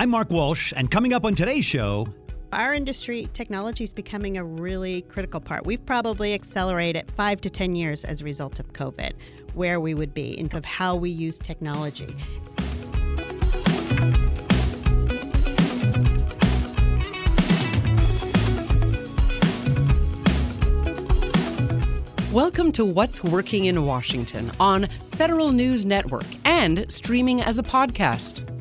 I'm Mark Walsh, and coming up on today's show, our industry, technology is becoming a really critical part. We've probably accelerated five to 10 years as a result of COVID, where we would be and of how we use technology. Welcome to What's Working in Washington on Federal News Network and streaming as a podcast.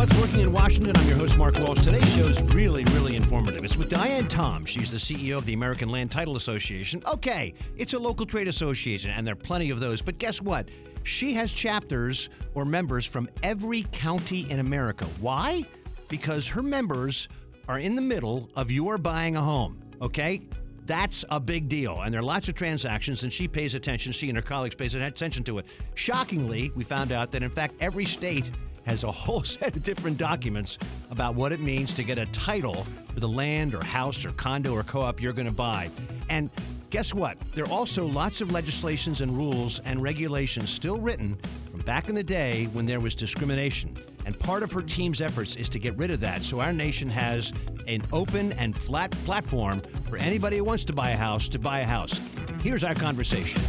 What's Working in Washington. I'm your host, Mark Walsh. Today's show is really, really informative. It's with Diane Tomb. She's the CEO of the American Land Title Association. Okay, it's a local trade association, and there are plenty of those. But guess what? She has chapters or members from every county in America. Why? Because her members are in the middle of your buying a home, okay? That's a big deal. And there are lots of transactions, and she pays attention. She and her colleagues pays attention to it. Shockingly, we found out that, in fact, every state has a whole set of different documents about what it means to get a title for the land or house or condo or co op you're going to buy. And guess what? There are also lots of legislations and rules and regulations still written from back in the day when there was discrimination. And part of her team's efforts is to get rid of that so our nation has an open and flat platform for anybody who wants to buy a house to buy a house. Here's our conversation.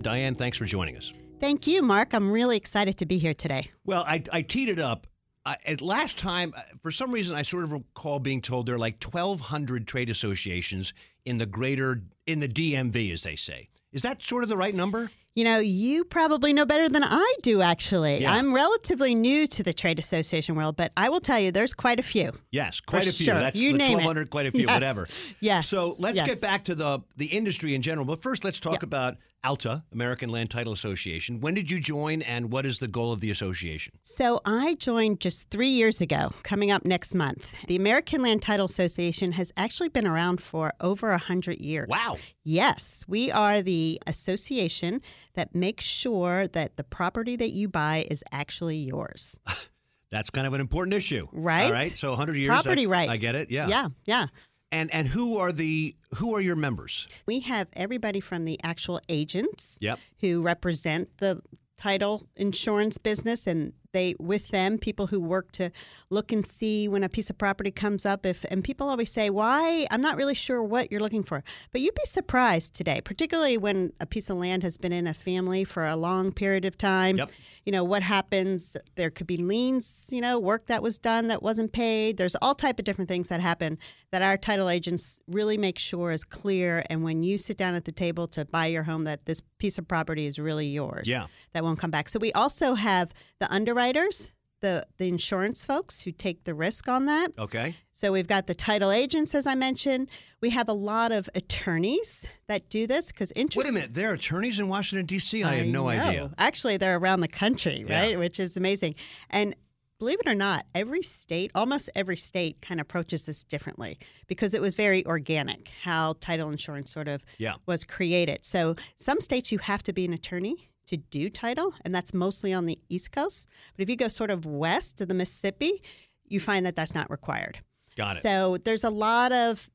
Diane, thanks for joining us. Thank you, Mark. I'm really excited to be here today. Well, I, I teed it up. I, at last time, uh, for some reason, I sort of recall being told there are like 1,200 trade associations in the greater, in the DMV, as they say. Is that sort of the right number? You know, you probably know better than I do, actually. Yeah. I'm relatively new to the trade association world, but I will tell you there's quite a few. Yes, quite a few. Sure. That's you name 1,200, it. quite a few, yes. whatever. Yes. So let's yes. get back to the, the industry in general. But first, let's talk yeah. about ALTA, American Land Title Association. When did you join, and what is the goal of the association? So I joined just three years ago, coming up next month. The American Land Title Association has actually been around for over 100 years. Wow. Yes, we are the association that makes sure that the property that you buy is actually yours. That's kind of an important issue. Right. All right. So 100 years. Property rights. I get it. Yeah. Yeah. Yeah. And and who are the who are your members? We have everybody from the actual agents yep. who represent the title insurance business and they with them people who work to look and see when a piece of property comes up if and people always say why i'm not really sure what you're looking for but you'd be surprised today particularly when a piece of land has been in a family for a long period of time yep. you know what happens there could be liens you know work that was done that wasn't paid there's all type of different things that happen that our title agents really make sure is clear and when you sit down at the table to buy your home that this piece of property is really yours yeah. that won't come back so we also have the underwriters the the insurance folks who take the risk on that. Okay. So we've got the title agents, as I mentioned. We have a lot of attorneys that do this because interest. Wait a minute, there are attorneys in Washington D.C. I, I had no know. idea. Actually, they're around the country, Yeah. right? Which is amazing. And believe it or not, every state, almost every state, kind of approaches this differently because it was very organic how title insurance sort of Yeah. was created. So some states you have to be an attorney to do title, and that's mostly on the East Coast. But if you go sort of west of the Mississippi, you find that that's not required. Got it. So there's a lot of,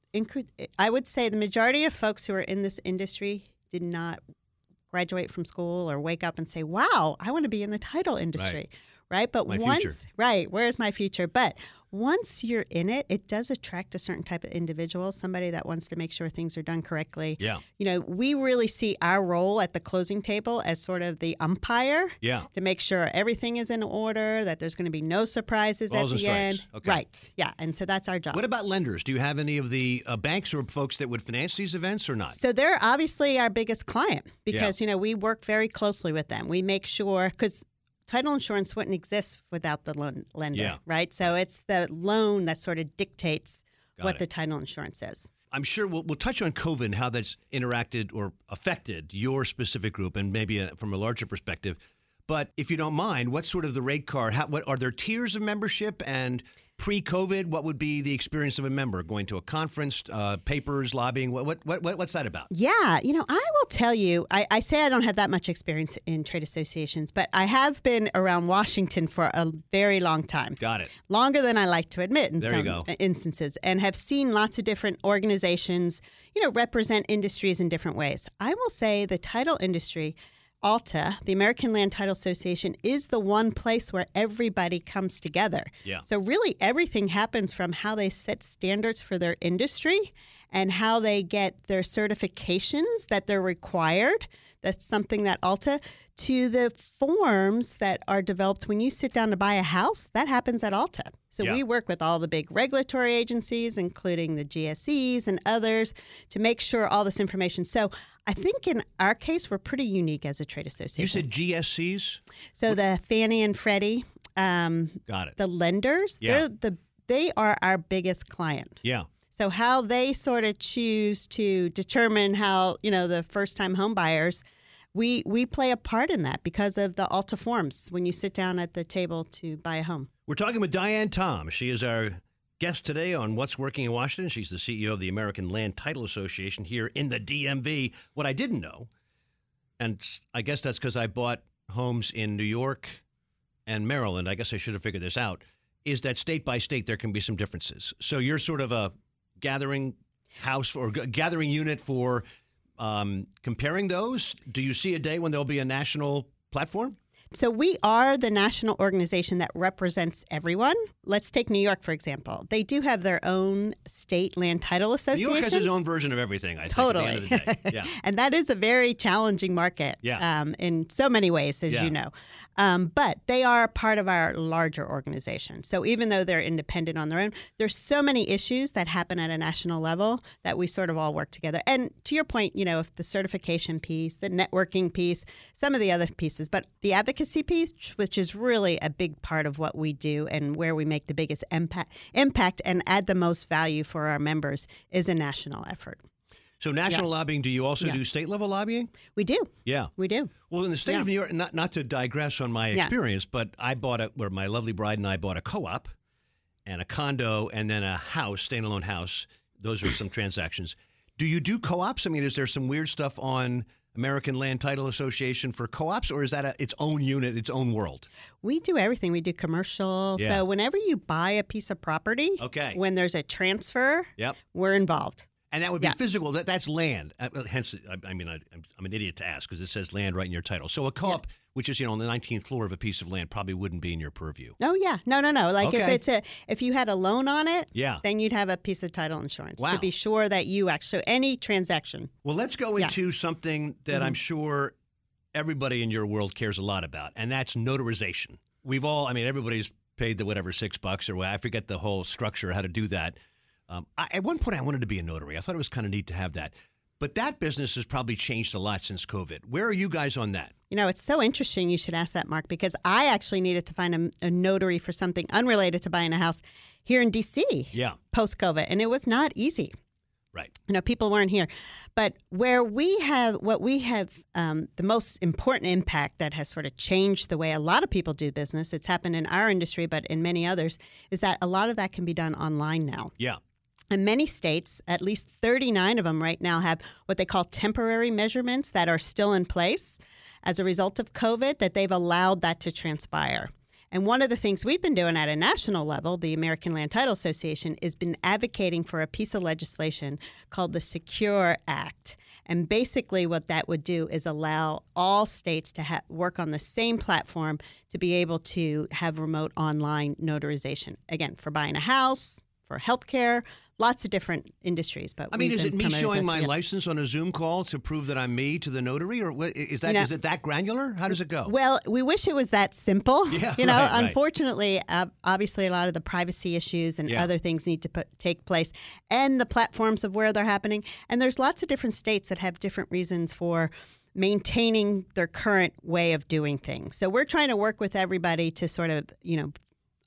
I would say the majority of folks who are in this industry did not graduate from school or wake up and say, wow, I want to be in the title industry. Right. But My once, future. right, where's my future? But once you're in it, it does attract a certain type of individual, somebody that wants to make sure things are done correctly. Yeah. You know, we really see our role at the closing table as sort of the umpire Yeah. to make sure everything is in order, that there's going to be no surprises Balls at the end. Okay. Right. Yeah. And so that's our job. What about lenders? Do you have any of the uh, banks or folks that would finance these events or not? So they're obviously our biggest client because you know we work very closely with them. We make sure because title insurance wouldn't exist without the loan lender, Yeah. right? So it's the loan that sort of dictates Got what it. the title insurance is. I'm sure we'll, we'll touch on COVID and how that's interacted or affected your specific group and maybe uh from a larger perspective. But if you don't mind, what's sort of the rate card? How, what are there tiers of membership? And pre-COVID, what would be the experience of a member going to a conference, uh, papers, lobbying? What, what, what, what's that about? Yeah, you know, I will tell you, I, I say I don't have that much experience in trade associations, but I have been around Washington for a very long time. Got it. longer than I like to admit in There some instances, and have seen lots of different organizations, you know, represent industries in different ways. I will say the title industry, ALTA, the American Land Title Association, is the one place where everybody comes together. Yeah. So, really, everything happens from how they set standards for their industry and how they get their certifications that they're required. That's something that ALTA, to the forms that are developed when you sit down to buy a house, that happens at ALTA. So Yeah. we work with all the big regulatory agencies, including the GSEs and others, to make sure all this information. So I think in our case, we're pretty unique as a trade association. You said GSCs? so the Fannie and Freddie, um, Got it. the lenders, Yeah. they're the they are our biggest client. Yeah. So how they sort of choose to determine how you know the first time home buyers, we we play a part in that because of the Alta forms when you sit down at the table to buy a home. We're talking with Diane Tomb. She is our guest today on What's Working in Washington. She's the CEO of the American Land Title Association here in the DMV. What I didn't know, and I guess that's because I bought homes in New York and Maryland, I guess I should have figured this out, is that state by state there can be some differences. So you're sort of a gathering house or gathering unit for um, comparing those. Do you see a day when there'll be a national platform? So we are the national organization that represents everyone. Let's take New York for example. They do have their own state land title association. New. York has its own version of everything, I think. Totally. At the end of the day. Yeah. and that is a very challenging market Yeah. um, in so many ways, as Yeah. you know. Um, but they are part of our larger organization. So even though they're independent on their own, there's so many issues that happen at a national level that we sort of all work together. And to your point, you know, if the certification piece, the networking piece, some of the other pieces, but the advocacy piece, which is really a big part of what we do and where we make the biggest impact, impact and add the most value for our members, is a national effort. So national lobbying. Do you also Yeah. do state level lobbying? We do. Yeah. We do. Well, in the state Yeah. of New York, not not to digress on my Yeah. experience, but I bought a where my lovely bride and I bought a co-op and a condo and then a house, standalone house. Those are some transactions. Do you do co-ops? I mean, is there some weird stuff on American Land Title Association for co-ops, or is that a, its own unit, its own world? We do everything. We do commercial. Yeah. So whenever you buy a piece of property, Okay. when there's a transfer, Yep. we're involved. And that would be Yeah. physical. That, that's land. Uh, hence, I, I mean, I, I'm, I'm an idiot to ask because it says land right in your title. So a co-op, which is you know on the 19th floor of a piece of land, probably wouldn't be in your purview. Oh yeah, no, no, no. Like if it's a if you had a loan on it, Yeah. then you'd have a piece of title insurance Wow. to be sure that you actually so any transaction. Well, let's go Yeah. into something that I'm sure everybody in your world cares a lot about, and that's notarization. We've all, I mean, everybody's paid the whatever six bucks or. I forget the whole structure, how to do that. Um, I, at one point, I wanted to be a notary. I thought it was kind of neat to have that. But that business has probably changed a lot since COVID. Where are you guys on that? You know, it's so interesting you should ask that, Mark, because I actually needed to find a, a notary for something unrelated to buying a house here in DC Yeah, post COVID, and it was not easy. right. you know people weren't here but where we have what we have um, the most important impact that has sort of changed the way a lot of people do business it's happened in our industry but in many others is that a lot of that can be done online now Yeah. And many states, at least 39 of them right now, have what they call temporary measurements that are still in place as a result of COVID, that they've allowed that to transpire. And one of the things we've been doing at a national level, the American Land Title Association, has been advocating for a piece of legislation called the Secure Act. And basically, what that would do is allow all states to ha- work on the same platform to be able to have remote online notarization. Again, for buying a house, for healthcare, lots of different industries. But I mean, is it me showing my license on a Zoom call to prove that I'm me to the notary, or is that You know- is it that granular? How does it go? Well, we wish it was that simple. Yeah, you know, right, right. unfortunately, uh, obviously, a lot of the privacy issues and Yeah. other things need to put, take place, and the platforms of where they're happening. And there's lots of different states that have different reasons for maintaining their current way of doing things. So we're trying to work with everybody to sort of, you know,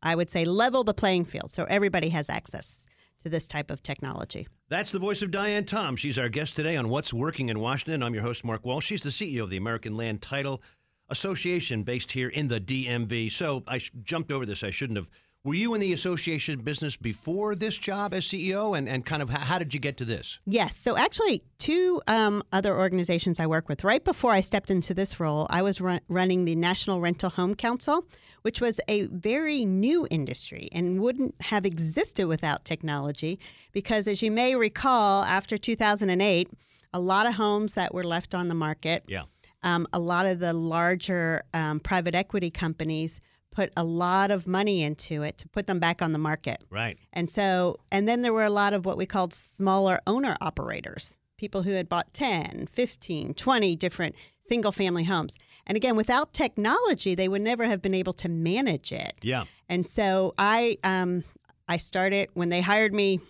I would say level the playing field so everybody has access to this type of technology. That's the voice of Diane Tomb. She's our guest today on What's Working in Washington. I'm your host, Mark Walsh. She's the CEO of the American Land Title Association based here in the DMV. So I sh- jumped over this. I shouldn't have. Were you in the association business before this job as CEO? And, and kind of how, did you get to this? Yes. So actually, two um, other organizations I work with. Right before I stepped into this role, I was run- running the National Rental Home Council, which was a very new industry and wouldn't have existed without technology. Because as you may recall, after 2008, a lot of homes that were left on the market Yeah. um, a lot of the larger um, private equity companies put a lot of money into it to put them back on the market. Right. And so, and then there were a lot of what we called smaller owner operators, people who had bought 10, 15, 20 different single family homes. And again, without technology, they would never have been able to manage it. Yeah. And so I, um, I started when they hired me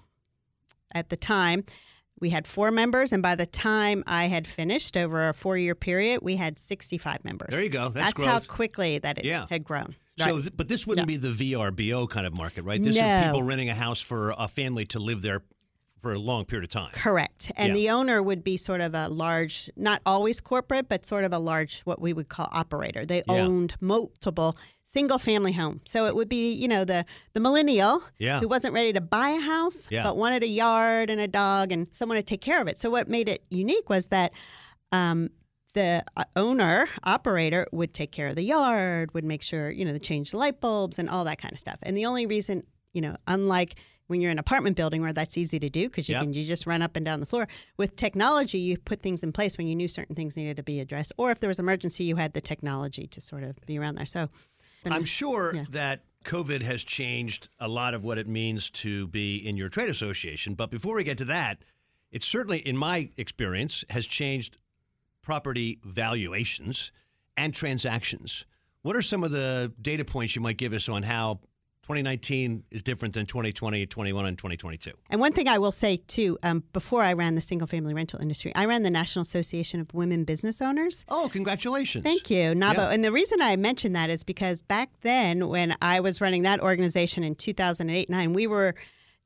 at the time. We had four members, and by the time I had finished over a four year period, we had 65 members. There you go. That's how quickly that it Yeah. had grown. So, Right. but this wouldn't No. be the VRBO kind of market, right? This No. is people renting a house for a family to live there for a long period of time. Correct. And Yeah. the owner would be sort of a large, not always corporate, but sort of a large, what we would call operator. They Yeah. owned multiple single family home. So it would be, you know, the, the millennial Yeah. who wasn't ready to buy a house, but wanted a yard and a dog and someone to take care of it. So what made it unique was that um, the uh, owner operator would take care of the yard, would make sure, you know, they change the light bulbs and all that kind of stuff. And the only reason, you know, unlike when you're in an apartment building where that's easy to do because you Yep. can you just run up and down the floor. With technology, you put things in place when you knew certain things needed to be addressed, or if there was emergency, you had the technology to sort of be around there. So, I'm sure Yeah. that COVID has changed a lot of what it means to be in your trade association. But before we get to that, it certainly, in my experience, has changed property valuations and transactions. What are some of the data points you might give us on how 2019 is different than 2020, 21, and 2022? And one thing I will say too, um, before I ran the single family rental industry, I ran the National Association of Women Business Owners. Oh, congratulations. Thank you, NAWBO. Yeah. And the reason I mentioned that is because back then, when I was running that organization in 2008 9, we were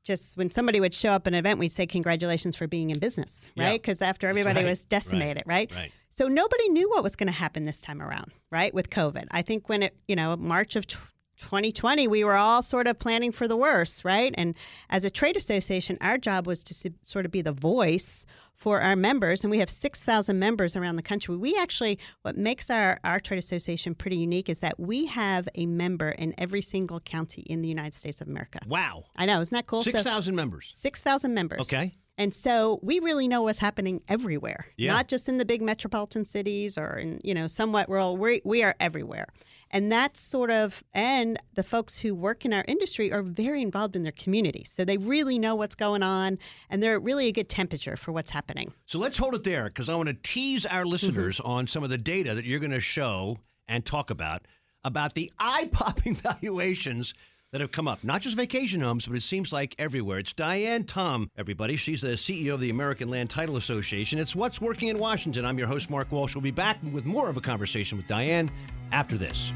just when somebody would show up at an event, we'd say, Congratulations for being in business, right? Because after everybody right, was decimated, right? right. So nobody knew what was going to happen this time around, right? With COVID. I think when it, you know, March of tw 2020, we were all sort of planning for the worst, right? And as a trade association, our job was to sort of be the voice for our members. And we have 6,000 members around the country. We actually, what makes our, our trade association pretty unique is that we have a member in every single county in the United States of America. Wow. I know, isn't that cool? So- 6,000 members. 6,000 members. Okay. And so we really know what's happening everywhere, Yeah. not just in the big metropolitan cities or in, you know, somewhat rural. We, we are everywhere. And that's sort of, and the folks who work in our industry are very involved in their communities. So they really know what's going on and they're really a good temperature for what's happening. So let's hold it there because I want to tease our mm-hmm. listeners on some of the data that you're going to show and talk about about the eye-popping valuations that have come up. Not just vacation homes, but it seems like everywhere. It's Diane Tomb, everybody. She's the CEO of the American Land Title Association. It's What's Working in Washington. I'm your host, Mark Walsh. We'll be back with more of a conversation with Diane after this.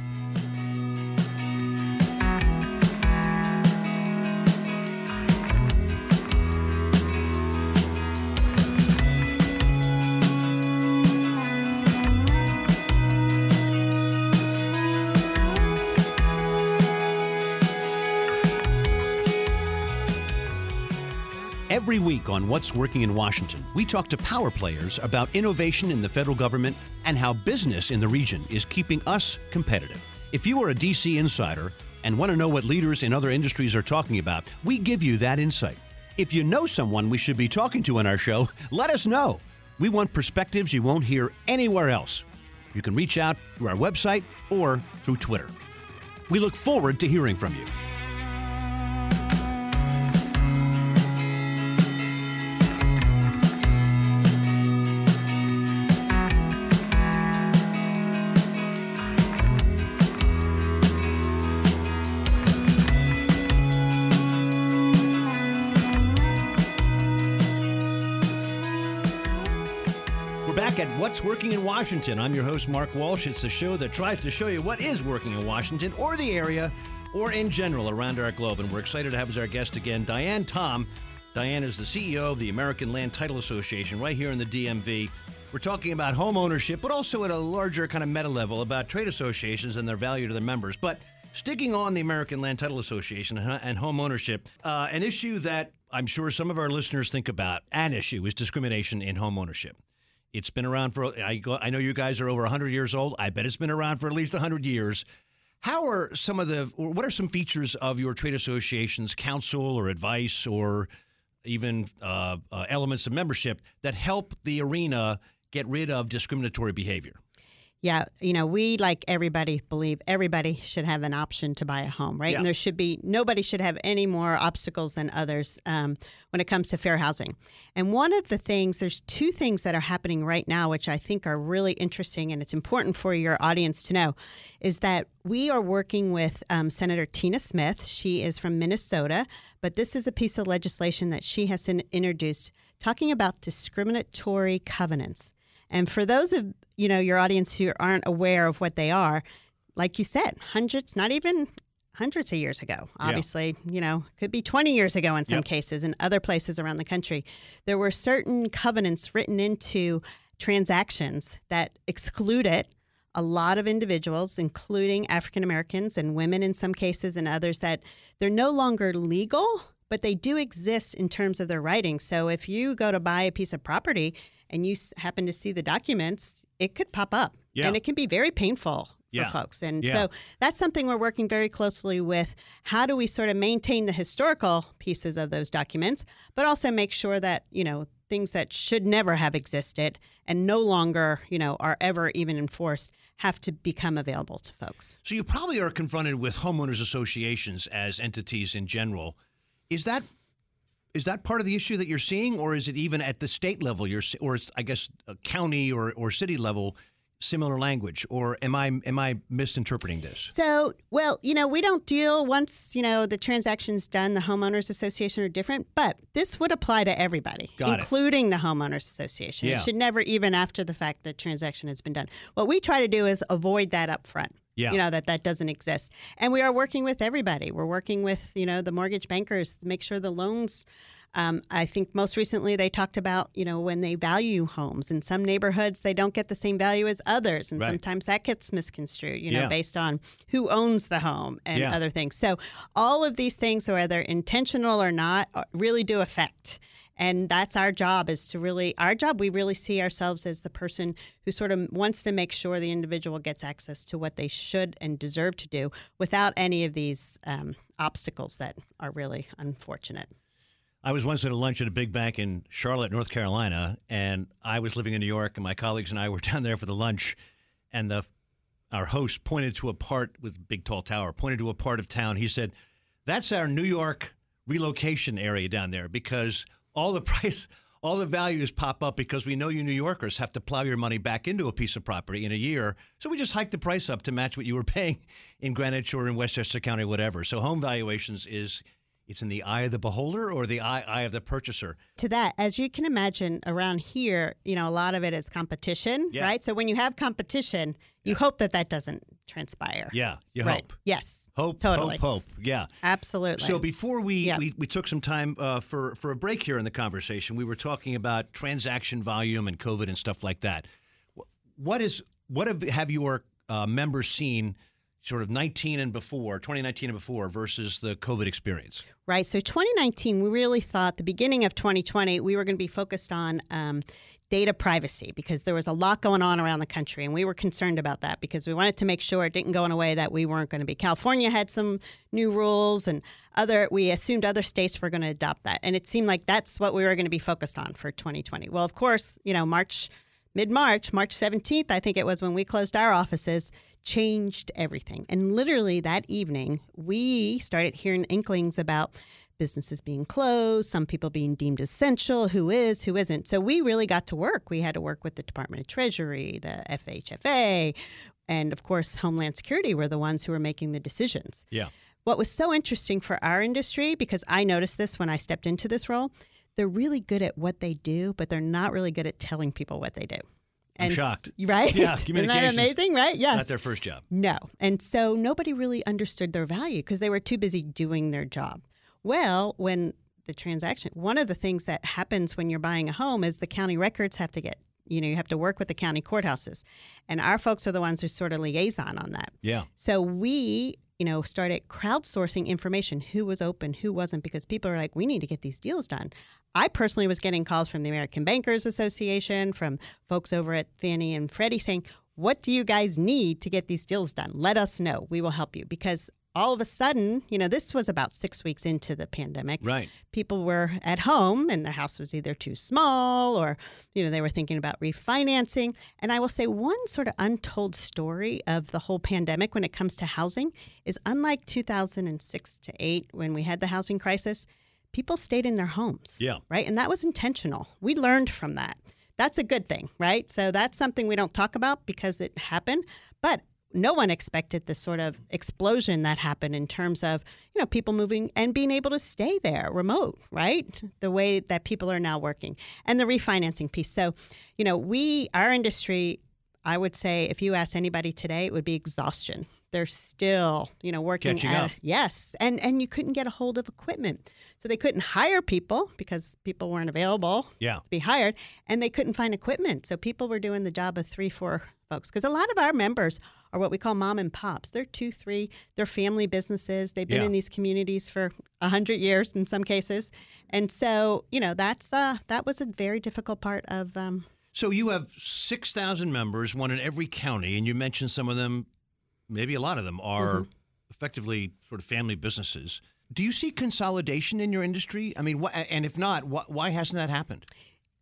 Every week on What's Working in Washington, we talk to power players about innovation in the federal government and how business in the region is keeping us competitive. If you are a DC insider and want to know what leaders in other industries are talking about, we give you that insight. If you know someone we should be talking to on our show, let us know. We want perspectives you won't hear anywhere else. You can reach out through our website or through Twitter. We look forward to hearing from you. At What's Working in Washington. I'm your host, Mark Walsh. It's the show that tries to show you what is working in Washington or the area or in general around our globe. And we're excited to have as our guest again Diane Tomb. Diane is the CEO of the American Land Title Association right here in the DMV. We're talking about home ownership, but also at a larger kind of meta level about trade associations and their value to their members. But sticking on the American Land Title Association and home ownership, uh, an issue that I'm sure some of our listeners think about, an issue is discrimination in home ownership. It's been around for, I, go, I know you guys are over 100 years old. I bet it's been around for at least 100 years. How are some of the, what are some features of your trade association's counsel or advice or even uh, uh, elements of membership that help the arena get rid of discriminatory behavior. Yeah, you know, we like everybody believe everybody should have an option to buy a home, right? Yeah. And there should be nobody should have any more obstacles than others um, when it comes to fair housing. And one of the things, there's two things that are happening right now, which I think are really interesting, and it's important for your audience to know, is that we are working with um, Senator Tina Smith. She is from Minnesota, but this is a piece of legislation that she has in- introduced talking about discriminatory covenants. And for those of you know your audience who aren't aware of what they are, like you said, hundreds, not even hundreds of years ago. Obviously, you know, could be 20 years ago in some Yep. cases in other places around the country. There were certain covenants written into transactions that excluded a lot of individuals, including African Americans and women in some cases, and others that they're no longer legal, but they do exist in terms of their writing. So if you go to buy a piece of property and you happen to see the documents, it could pop up. Yeah. And it can be very painful for Yeah. folks. And Yeah. so that's something we're working very closely with. How do we sort of maintain the historical pieces of those documents, but also make sure that, you know, things that should never have existed and no longer, you know, are ever even enforced have to become available to folks. So you probably are confronted with homeowners associations as entities in general. Is that is that part of the issue that you're seeing, or is it even at the state level? You're, or I guess a county or, or city level, similar language, or am I am I misinterpreting this? So, well, you know, we don't deal once, you know, the transaction's done, the homeowners association are different, but this would apply to everybody, Got it. including the homeowners association. Yeah. It should never even after the fact the transaction has been done. What we try to do is avoid that up front. Yeah. You know, that that doesn't exist. And we are working with everybody. We're working with, you know, the mortgage bankers to make sure the loans um, I think most recently they talked about, you know, when they value homes in some neighborhoods, they don't get the same value as others. And Right. sometimes that gets misconstrued, you know, Yeah. based on who owns the home and Yeah. other things. So all of these things, whether intentional or not, uh, really do affect. And that's our job is to really, our job, we really see ourselves as the person who sort of wants to make sure the individual gets access to what they should and deserve to do without any of these um, obstacles that are really unfortunate. I was once at a lunch at a big bank in Charlotte, North Carolina, and I was living in New York, and my colleagues and I were down there for the lunch, and the our host pointed to a part with big tall tower, pointed to a part of town. He said, "That's our New York relocation area down there because all the price." All the values pop up because we know you New Yorkers have to plow your money back into a piece of property in a year. So we just hike the price up to match what you were paying in Greenwich or in Westchester County, whatever. So home valuations is it's in the eye of the beholder or the eye, eye of the purchaser. to that, as you can imagine, around here, you know, a lot of it is competition, Yeah. right? So when you have competition, you hope that that doesn't transpire. Yeah, you right. hope. Yes. Hope, Totally. hope, hope. Yeah. Absolutely. So before we, Yeah. we, we took some time uh, for, for a break here in the conversation, we were talking about transaction volume and COVID and stuff like that. What is what have, have your uh, members seen sort of 19 and before, 2019 and before versus the COVID experience? Right. So 2019, we really thought the beginning of 2020, we were going to be focused on um, data privacy because there was a lot going on around the country. And we were concerned about that because we wanted to make sure it didn't go in a way that we weren't going to be. California had some new rules and other, we assumed other states were going to adopt that. And it seemed like that's what we were going to be focused on for 2020. Well, of course, you know, March, mid March, March 17th, I think it was when we closed our offices, changed everything. And literally that evening, we started hearing inklings about businesses being closed, some people being deemed essential, who is, who isn't. So we really got to work. We had to work with the Department of Treasury, the FHFA, and of course, Homeland Security were the ones who were making the decisions. Yeah. What was so interesting for our industry, because I noticed this when I stepped into this role, they're really good at what they do, but they're not really good at telling people what they do. I'm s- shocked. Right? Yeah, Isn't that amazing, right? Yes. Not their first job. No. And so nobody really understood their value because they were too busy doing their job. Well, when the transaction, one of the things that happens when you're buying a home is the county records have to get, you know, you have to work with the county courthouses. And our folks are the ones who sort of liaison on that. Yeah. So we, you know, started crowdsourcing information who was open, who wasn't, because people are like, we need to get these deals done. I personally was getting calls from the American Bankers Association, from folks over at Fannie and Freddie saying, what do you guys need to get these deals done? Let us know. We will help you because all of a sudden, you know, this was about six weeks into the pandemic. Right. People were at home and their house was either too small or, you know, they were thinking about refinancing. And I will say one sort of untold story of the whole pandemic when it comes to housing is unlike 2006 to 8 when we had the housing crisis, people stayed in their homes. Yeah. Right. And that was intentional. We learned from that. That's a good thing, right? So that's something we don't talk about because it happened. But no one expected the sort of explosion that happened in terms of you know people moving and being able to stay there remote right the way that people are now working and the refinancing piece so you know we our industry i would say if you ask anybody today it would be exhaustion they're still you know working Catching at, up. yes and and you couldn't get a hold of equipment so they couldn't hire people because people weren't available Yeah. to be hired and they couldn't find equipment so people were doing the job of three four folks because a lot of our members are what we call mom and pops they're two three they're family businesses they've been Yeah. in these communities for a hundred years in some cases and so you know that's uh that was a very difficult part of um So you have 6,000 members, one in every county, and you mentioned some of them, maybe a lot of them, are Mm-hmm. effectively sort of family businesses. Do you see consolidation in your industry? I mean, wh- and if not, wh- why hasn't that happened?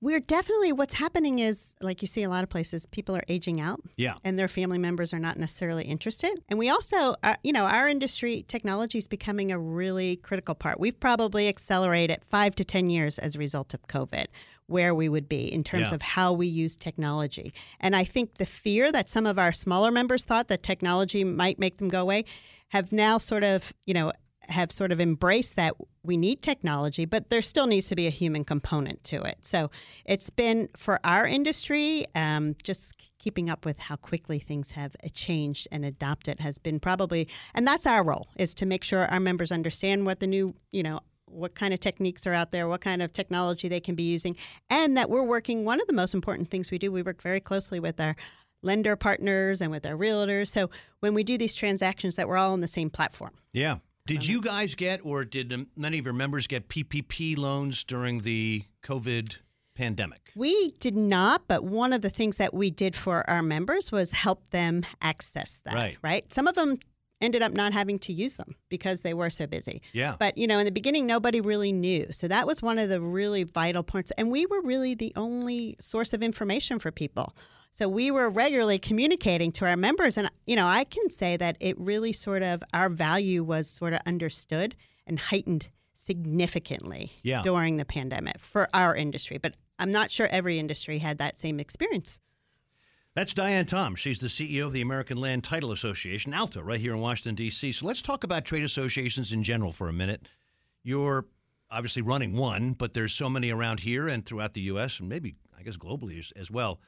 We're definitely what's happening is like you see a lot of places people are aging out Yeah. and their family members are not necessarily interested and we also uh, you know our industry technology is becoming a really critical part we've probably accelerated five to ten years as a result of covid where we would be in terms Yeah. of how we use technology and i think the fear that some of our smaller members thought that technology might make them go away have now sort of you know have sort of embraced that we need technology, but there still needs to be a human component to it. So it's been for our industry, um, just keeping up with how quickly things have changed and adopted has been probably, and that's our role is to make sure our members understand what the new, you know, what kind of techniques are out there, what kind of technology they can be using, and that we're working. One of the most important things we do, we work very closely with our lender partners and with our realtors. So when we do these transactions, that we're all on the same platform. Yeah. Did you guys get, or did many of your members get PPP loans during the COVID pandemic? We did not, but one of the things that we did for our members was help them access that. Right. Right. Some of them ended up not having to use them because they were so busy. Yeah. But, you know, in the beginning, nobody really knew. So that was one of the really vital points. And we were really the only source of information for people. So we were regularly communicating to our members. And, you know, I can say that it really sort of, our value was sort of understood and heightened significantly Yeah. during the pandemic for our industry. But I'm not sure every industry had that same experience. That's Diane Tomb. She's the CEO of the American Land Title Association, ALTA, right here in Washington, D.C. So let's talk about trade associations in general for a minute. You're obviously running one, but there's so many around here and throughout the U.S. and maybe, I guess, globally as, as well.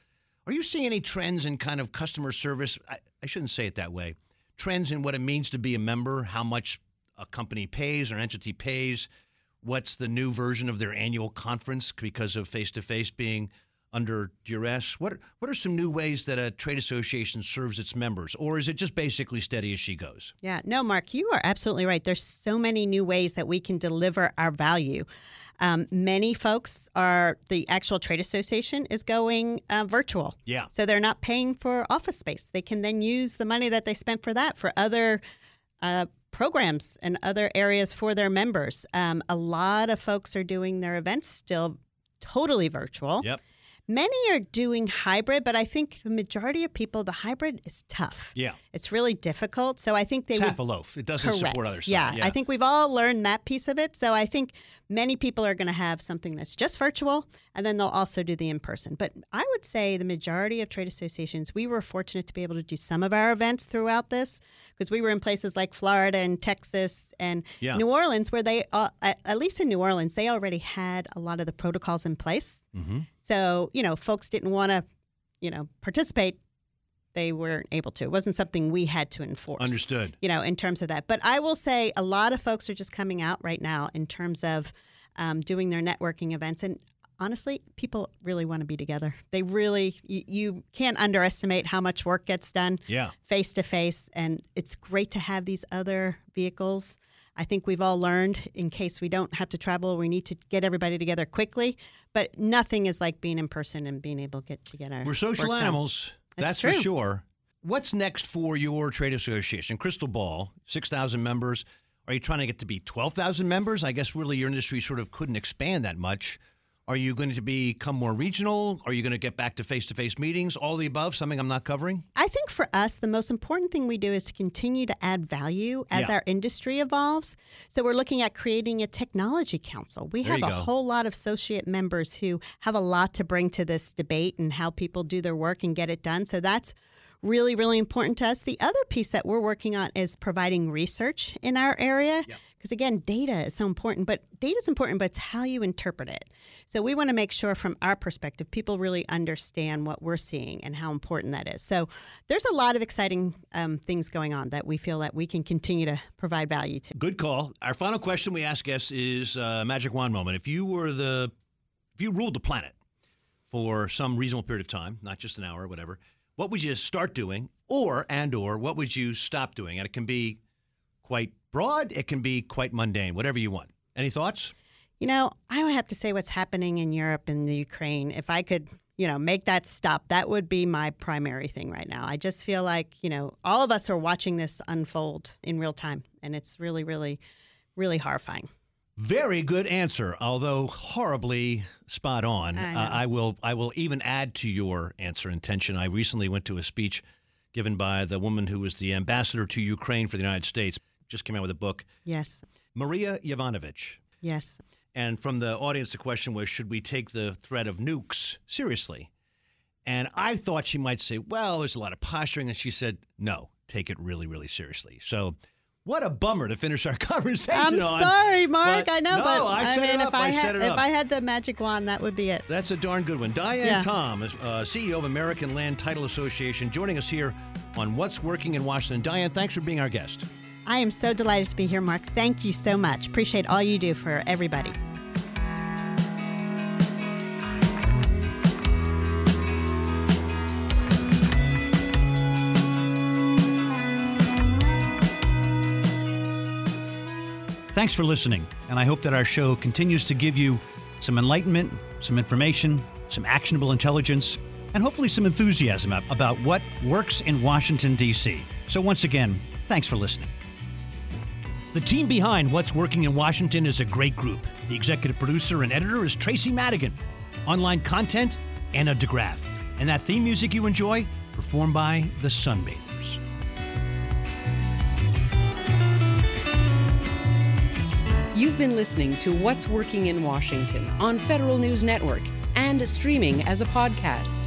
Are you seeing any trends in kind of customer service? I, I shouldn't say it that way. Trends in what it means to be a member, how much a company pays or entity pays, what's the new version of their annual conference because of face to face being under duress? What what are some new ways that a trade association serves its members, or is it just basically steady as she goes? Yeah, no, Mark, you are absolutely right. There's so many new ways that we can deliver our value. Um, many folks are, the actual trade association is going uh, virtual. Yeah. So they're not paying for office space. They can then use the money that they spent for that for other uh, programs and other areas for their members. Um, a lot of folks are doing their events still totally virtual. Yep. Many are doing hybrid, but I think the majority of people, the hybrid is tough. Yeah. It's really difficult. So I think they It's would half a loaf. It doesn't Correct. support others. Yeah, I think we've all learned that piece of it. So I think many people are going to have something that's just virtual, and then they'll also do the in person. But I would say the majority of trade associations, we were fortunate to be able to do some of our events throughout this because we were in places like Florida and Texas and Yeah. New Orleans, where they, uh, at least in New Orleans, they already had a lot of the protocols in place. Hmm So, you know, folks didn't want to, you know, participate. They weren't able to. It wasn't something we had to enforce Understood. you know, in terms of that. But I will say a lot of folks are just coming out right now in terms of um, doing their networking events. And honestly, people really want to be together. They really, you, you can't underestimate how much work gets done face to face. And it's great to have these other vehicles. I think we've all learned in case we don't have to travel, we need to get everybody together quickly. But nothing is like being in person and being able to get together. We're social animals. That's That's for sure. What's next for your trade association? Crystal Ball, 6,000 members. Are you trying to get to be 12,000 members? I guess really your industry sort of couldn't expand that much. Are you going to become more regional? Are you going to get back to face to face meetings? All the above, something I'm not covering? I think for us, the most important thing we do is to continue to add value as Yeah. our industry evolves. So we're looking at creating a technology council. We There have a go. whole lot of associate members who have a lot to bring to this debate and how people do their work and get it done. So that's really, really important to us. The other piece that we're working on is providing research in our area. Because again, data is so important, but data is important, but it's how you interpret it. So we want to make sure, from our perspective, people really understand what we're seeing and how important that is. So there's a lot of exciting um, things going on that we feel that we can continue to provide value to. Good call. Our final question we ask guests is uh, magic wand moment. If you were the, if you ruled the planet for some reasonable period of time, not just an hour or whatever, what would you start doing, or and or what would you stop doing? And it can be quite broad. It can be quite mundane. Whatever you want. Any thoughts? You know, I would have to say what's happening in Europe and the Ukraine. If I could, you know, make that stop, that would be my primary thing right now. I just feel like, you know, all of us are watching this unfold in real time, and it's really, really, really horrifying. Very good answer, although horribly spot on. I. Uh, I will. I will even add to your answer intention. I recently went to a speech given by the woman who was the ambassador to Ukraine for the United States. Just came out with a book, Yes, Maria Yovanovitch. yes. And from the audience, the question was, should we take the threat of nukes seriously? And I thought she might say, well, there's a lot of posturing. And she said, no, take it really, really seriously. So, what a bummer to finish our conversation I'm on. sorry, Mark. I know, no, but I I, mean, up. if I, I had if. I had the magic wand, that would be it. That's a darn good one. Diane Yeah. Tomb, uh, CEO of American Land Title Association, joining us here on What's Working in Washington. Diane, thanks for being our guest. I am so delighted to be here, Mark. Thank you so much. Appreciate all you do for everybody. Thanks for listening, and I hope that our show continues to give you some enlightenment, some information, some actionable intelligence, and hopefully some enthusiasm about what works in Washington, D.C. So, once again, thanks for listening. The team behind What's Working in Washington is a great group. The executive producer and editor is Tracy Madigan. Online content, Anna DeGraff. And that theme music you enjoy, performed by the Sunbathers. You've been listening to What's Working in Washington on Federal News Network and streaming as a podcast.